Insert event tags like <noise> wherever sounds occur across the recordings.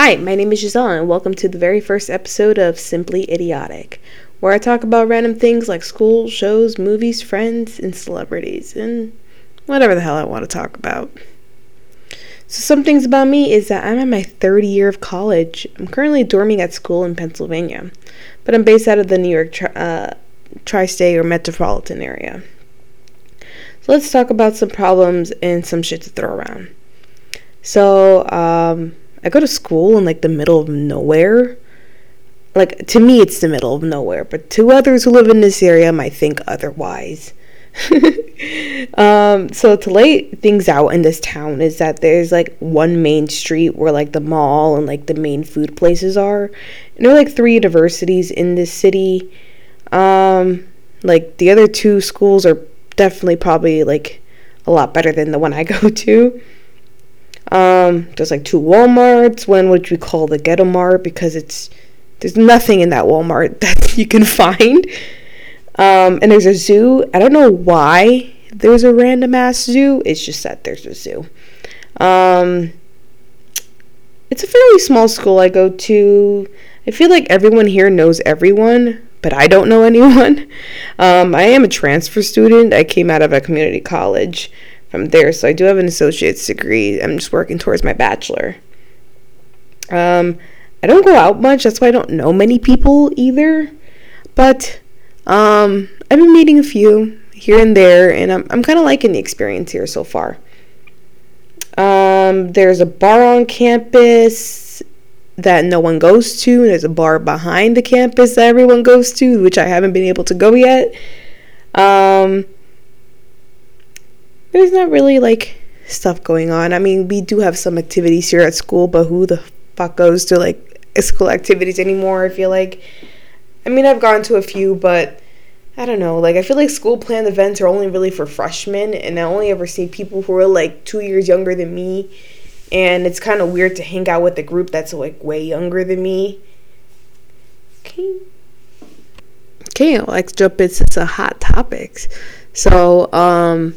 Hi, my name is Giselle, and welcome to the very first episode of Simply Idiotic, where I talk about random things like school, shows, movies, friends, and celebrities, and whatever the hell I want to talk about. So, some things about me is that I'm in my third year of college. I'm currently dorming at school in Pennsylvania, but I'm based out of the New York tri- uh, state or metropolitan area. So, let's talk about some problems and some shit to throw around. So, um, I go to school in like the middle of nowhere. Like to me, it's the middle of nowhere, but to others who live in this area might think otherwise. <laughs> um, so to lay things out in this town is that there's like one main street where like the mall and like the main food places are, and there are like three universities in this city. Um, like the other two schools are definitely probably like a lot better than the one I go to. Um, there's like two Walmarts, one which we call the Ghetto Mart because it's there's nothing in that Walmart <laughs> that you can find. Um, and there's a zoo. I don't know why there's a random ass zoo. It's just that there's a zoo. Um, it's a fairly small school I go to. I feel like everyone here knows everyone, but I don't know <laughs> anyone. Um, I am a transfer student. I came out of a community college from there. So I do have an associate's degree. I'm just working towards my bachelor. Um, I don't go out much. That's why I don't know many people either. But um, I've been meeting a few here and there, and I'm, I'm kind of liking the experience here so far. Um, there's a bar on campus that no one goes to, and there's a bar behind the campus that everyone goes to, which I haven't been able to go yet. Um, there's not really like stuff going on. I mean, we do have some activities here at school, but who the fuck goes to like school activities anymore? I feel like. I mean, I've gone to a few, but I don't know. Like, I feel like school planned events are only really for freshmen, and I only ever see people who are like two years younger than me. And it's kind of weird to hang out with a group that's like way younger than me. Okay. Okay, let's jump into some hot topics. So, um,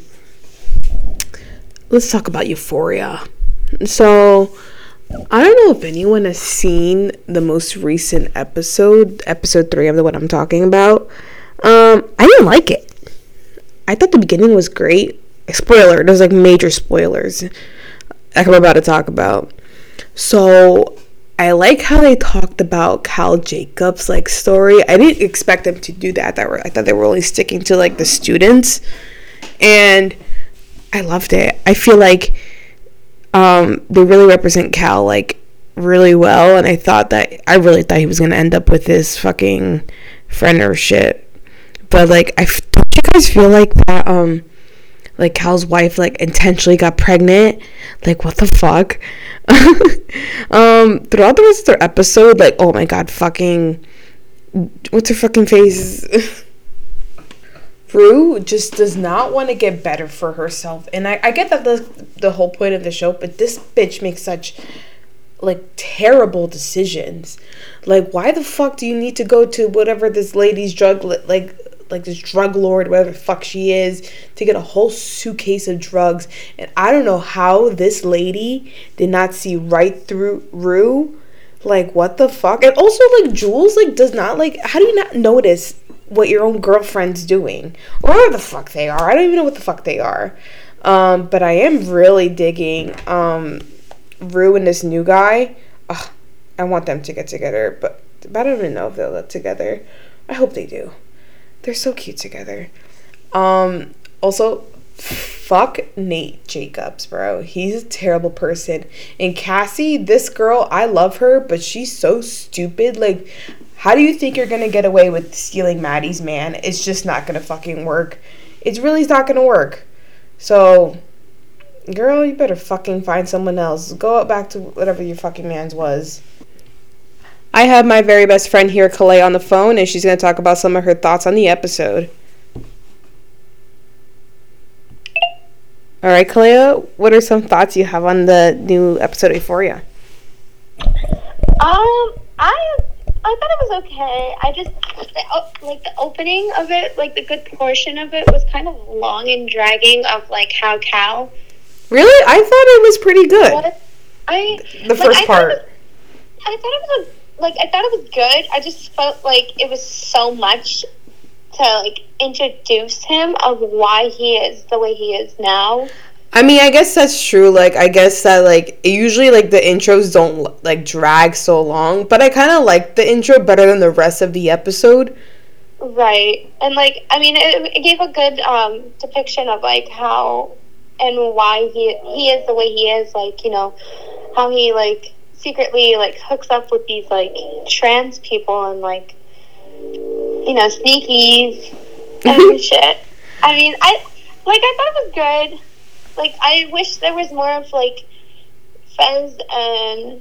let's talk about Euphoria. So, I don't know if anyone has seen the most recent episode, episode three of the what I'm talking about. Um, I didn't like it. I thought the beginning was great. Spoiler, there's like major spoilers like I'm about to talk about. So I like how they talked about Cal Jacobs like story. I didn't expect them to do that. That were I thought they were only sticking to like the students. And I loved it. I feel like um, they really represent Cal like really well, and I thought that I really thought he was gonna end up with this fucking friend or shit. But like, I don't you guys feel like that? Um, like Cal's wife like intentionally got pregnant. Like what the fuck? <laughs> um, throughout the rest of their episode, like oh my god, fucking, what's her fucking face? <laughs> Rue just does not want to get better for herself. And I, I get that the the whole point of the show, but this bitch makes such like terrible decisions. Like why the fuck do you need to go to whatever this lady's drug like like this drug lord, whatever the fuck she is, to get a whole suitcase of drugs. And I don't know how this lady did not see right through Rue. Like what the fuck? And also like Jules like does not like how do you not notice what your own girlfriend's doing or the fuck they are. I don't even know what the fuck they are. Um, but I am really digging um, Rue and this new guy. Ugh, I want them to get together, but, but I don't even know if they'll get together. I hope they do. They're so cute together. Um, also, fuck Nate Jacobs, bro. He's a terrible person. And Cassie, this girl, I love her, but she's so stupid. Like, how do you think you're gonna get away with stealing Maddie's man? It's just not gonna fucking work. It's really not gonna work. So, girl, you better fucking find someone else. Go back to whatever your fucking man's was. I have my very best friend here, Kalei, on the phone, and she's gonna talk about some of her thoughts on the episode. All right, Kalea, what are some thoughts you have on the new episode of Euphoria? Um, I I thought it was okay. I just the, like the opening of it, like the good portion of it was kind of long and dragging of like how Cal. Really, I thought it was pretty good. What? I the first I part. I thought it was like I thought it was good. I just felt like it was so much to like introduce him of why he is the way he is now. I mean, I guess that's true. Like, I guess that like usually like the intros don't like drag so long, but I kind of like the intro better than the rest of the episode. Right, and like I mean, it, it gave a good um, depiction of like how and why he he is the way he is. Like you know, how he like secretly like hooks up with these like trans people and like you know sneakies and <laughs> shit. I mean, I like I thought it was good. Like I wish there was more of like Fez and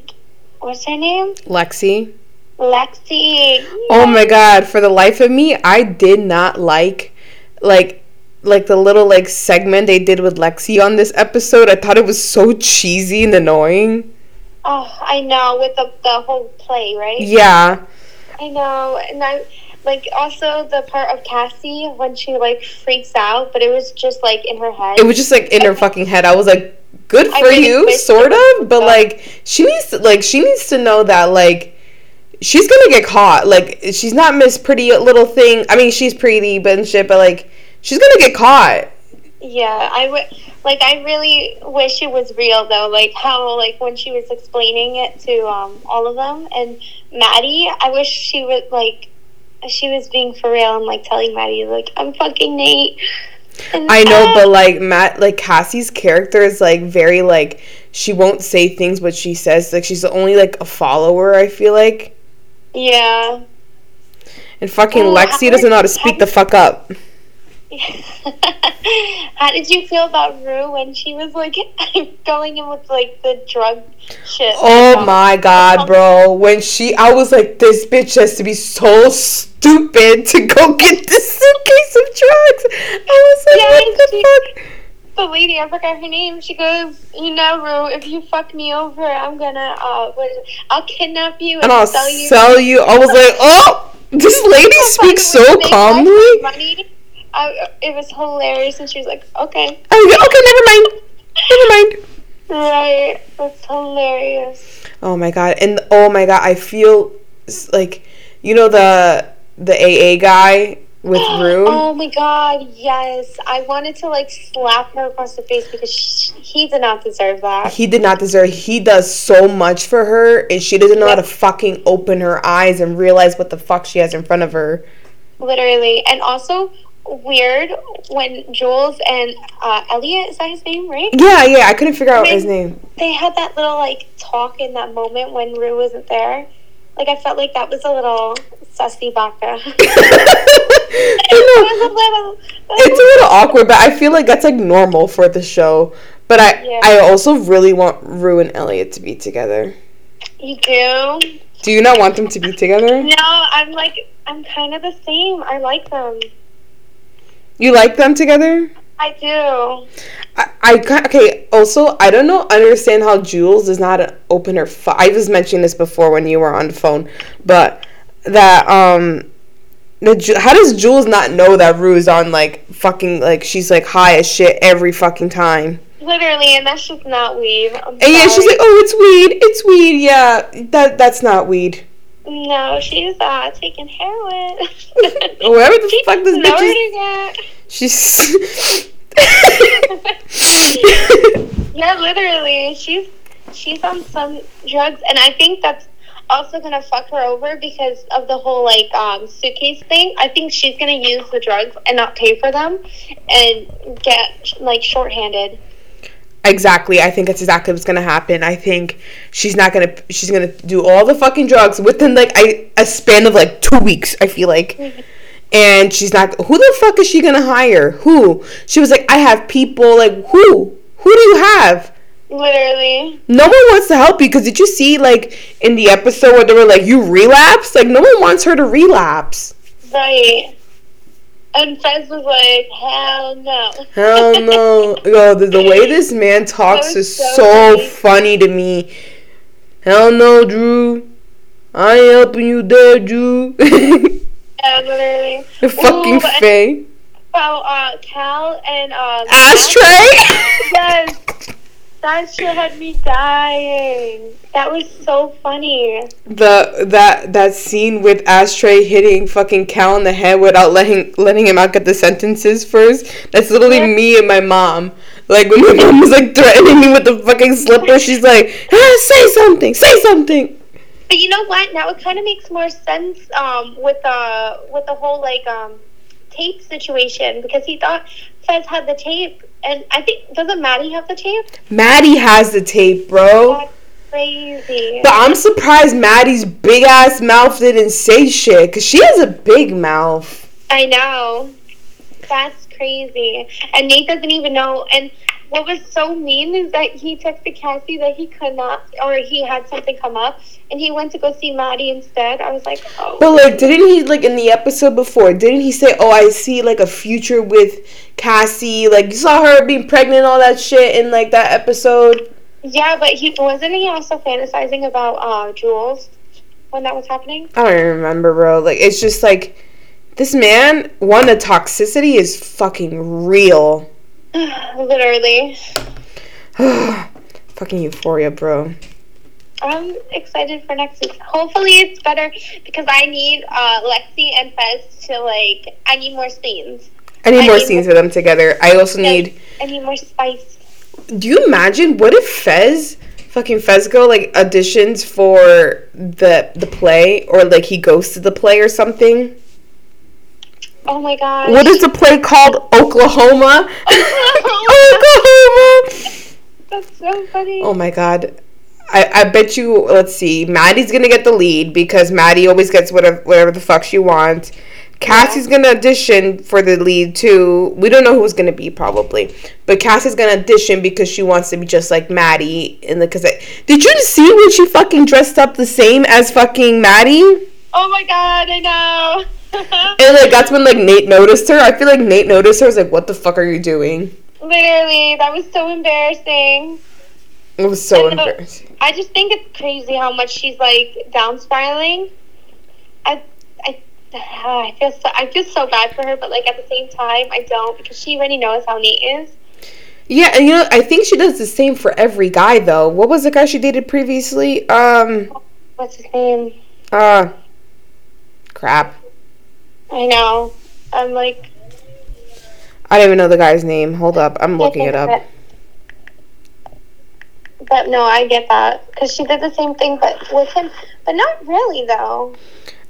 what's her name? Lexi. Lexi. Oh my god, for the life of me, I did not like like like the little like segment they did with Lexi on this episode. I thought it was so cheesy and annoying. Oh, I know with the the whole play, right? Yeah. I know, and I like also the part of Cassie when she like freaks out, but it was just like in her head. It was just like in her fucking head. I was like, good for really you, sort of, but like she needs to like she needs to know that like she's gonna get caught. Like she's not Miss Pretty Little Thing. I mean, she's pretty but and shit, but like she's gonna get caught. Yeah, I would like. I really wish it was real though. Like how like when she was explaining it to um all of them and Maddie. I wish she would like she was being for real and like telling Maddie like I'm fucking Nate. And, I know, ah, but like Matt, like Cassie's character is like very like she won't say things, but she says like she's the only like a follower. I feel like, yeah. and fucking Oh, Lexi doesn't know how to speak the fuck up. <laughs> How did you feel about Rue when she was like <laughs> going in with like the drug shit? Oh my god, bro! When she, I was like, this bitch has to be so stupid to go get this suitcase of drugs. I was like, Yeah, what the she- fuck? the lady, I forgot her name. She goes, "You know, Rue, if you fuck me over, I'm gonna uh, what is it? I'll kidnap you and, And I'll sell you." sell you. I was like, oh, this <laughs> lady speaks so calmly. Uh, it was hilarious, and she was like, "Okay, Oh, okay, never mind, never mind. right, that's hilarious." Oh my god, and oh my god, I feel like you know the the AA guy with <gasps> Rue. Oh my god, yes! I wanted to like slap her across the face because sh he did not deserve that. He did not deserve. He does so much for her, and she doesn't know how to fucking open her eyes and realize what the fuck she has in front of her. Literally, and also weird when Jules and uh, Elliot is that his name, right? Yeah, yeah, I couldn't figure out his name. They had that little like talk in that moment when Rue wasn't there. Like I felt like that was a little sussy baka. <laughs> <laughs> It was a little. It's a little awkward, but I feel like that's like normal for the show. But I, Yeah. I also really want Rue and Elliot to be together. You do? Do you not want them to be together? No, I'm like I'm kind of the same. I like them. You like them together? I do. I, I okay. Also, I don't know. Understand how Jules does not open her. I was mentioning this before when you were on the phone, but that um, the how does Jules not know that Rue is on like fucking like she's like high as shit every fucking time? Literally, and that's just not weed. Yeah, she's like, oh, it's weed, it's weed. Yeah, that that's not weed. No, she's uh taking heroin. <laughs> Whoever the She's fuck this bitch is, she's. <laughs> Yeah, literally, she's she's on some drugs, and I think that's also gonna fuck her over because of the whole like um, suitcase thing. I think she's gonna use the drugs and not pay for them, and get like shorthanded. Exactly. I think that's exactly what's gonna happen. I think she's not gonna she's gonna do all the fucking drugs within like I, a span of like two weeks. I feel like, and she's not. Who the fuck is she gonna hire? Who? She was like, I have people. Like who? Who do you have? Literally, No one wants to help you because did you see like in the episode where they were like you relapse? Like no one wants her to relapse. right? And Fez was like, "Hell no." Hell no. <laughs> Yo, the, the way this man talks is so so funny. funny to me. Hell no, Drew. I ain't helping you there, Drew. the Yeah, literally. <laughs> fucking Ooh, Faye. About uh, Cal and uh, Ashtray? Yes. <laughs> That shit had me dying. That was so funny. The that that scene with Ashtray hitting fucking Cal in the head without letting letting him out get the sentences first. That's literally Yeah. me and my mom. Like when my mom was like threatening me with the fucking slipper, she's like, ah, "Say something, say something." But you know what? Now it kind of makes more sense um, with the with the whole like um, tape situation because he thought Fez had the tape, and I think doesn't Maddie have the tape? Maddie has the tape, bro. That's crazy. But I'm surprised Maddie's big ass mouth didn't say shit, cause she has a big mouth. I know. That's crazy. And Nate doesn't even know. And what was so mean is that he texted Cassie that he could not, or he had something come up, and he went to go see Maddie instead. I was like, oh. But like, didn't he like in the episode before? Didn't he say, "Oh, I see like a future with Cassie"? Like you saw her being pregnant, and all that shit in like that episode. Yeah, but he wasn't he also fantasizing about uh, Jules when that was happening? I don't even remember, bro. Like it's just like this man. One, the toxicity is fucking real. <sighs> Literally. <sighs> fucking euphoria, bro. I'm excited for next week. Hopefully it's better because I need uh, Lexi and Fez to like. I need more scenes. I need I more need scenes with them together. I also need. I need more spice. Do you imagine what if Fez, fucking Fezco, like auditions for the the play, or like he goes to the play or something? Oh my god. What is the play called? Oklahoma. <laughs> Oklahoma. That's so funny. Oh my god. I, I bet you let's see maddie's gonna get the lead because maddie always gets whatever whatever the fuck she wants cassie's gonna audition for the lead too we don't know who's gonna be probably but cassie's gonna audition because she wants to be just like maddie in the because did you see when she fucking dressed up the same as fucking maddie Oh my god, I know. <laughs> and like that's when like nate noticed her i feel like nate noticed her I was like what the fuck are you doing Literally, that was so embarrassing. it was so know. embarrassing I just think it's crazy how much she's like down spiraling. I, I, I feel so I feel so bad for her, but like at the same time, I don't because she already knows how Nate is. Yeah, and you know, I think she does the same for every guy though. What was the guy she dated previously? Um What's his name? uh crap. I know. I'm like. I don't even know the guy's name. Hold up. I'm looking it up. But no, I get that because she did the same thing, but with him, but not really though.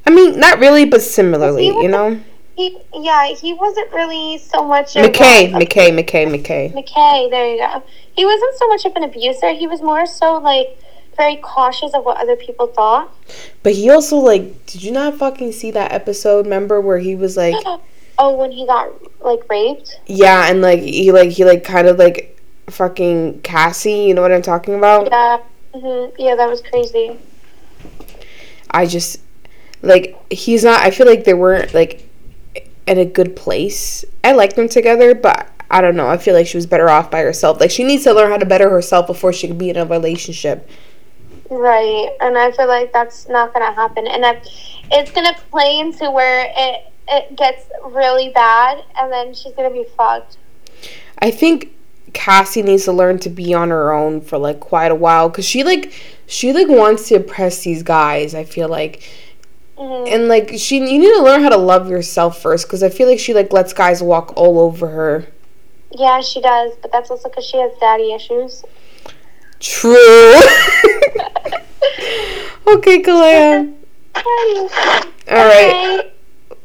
I mean, not really, but similarly, you know? He, yeah, he wasn't really so much. McKay, McKay, McKay, McKay. McKay, there you go. He wasn't so much of an abuser. He was more so like very cautious of what other people thought. But he also like did you not fucking see that episode, remember, where he was like <laughs> Oh, when he got like raped. Yeah, and like he like he like kind of like fucking Cassie, you know what I'm talking about? Yeah, hmm yeah, that was crazy. I just like he's not. I feel like they weren't like in a good place. I like them together, but I don't know. I feel like she was better off by herself. Like she needs to learn how to better herself before she can be in a relationship. Right, and I feel like that's not gonna happen, and it's gonna play into where it it gets really bad, and then she's gonna be fucked. I think Cassie needs to learn to be on her own for like quite a while because she like she like wants to impress these guys. I feel like. hmm And like she, you need to learn how to love yourself first, because I feel like she like lets guys walk all over her. Yeah, she does, but that's also because she has daddy issues. True. <laughs> okay, Kalea. All right.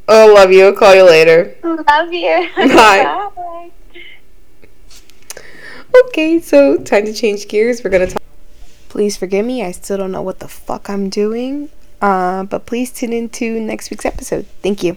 Oh, love you. I'll call you later. Love you. <laughs> Bye. Bye. Okay, so time to change gears. We're gonna talk. Please forgive me. I still don't know what the fuck I'm doing. Uh, but please tune into next week's episode. Thank you.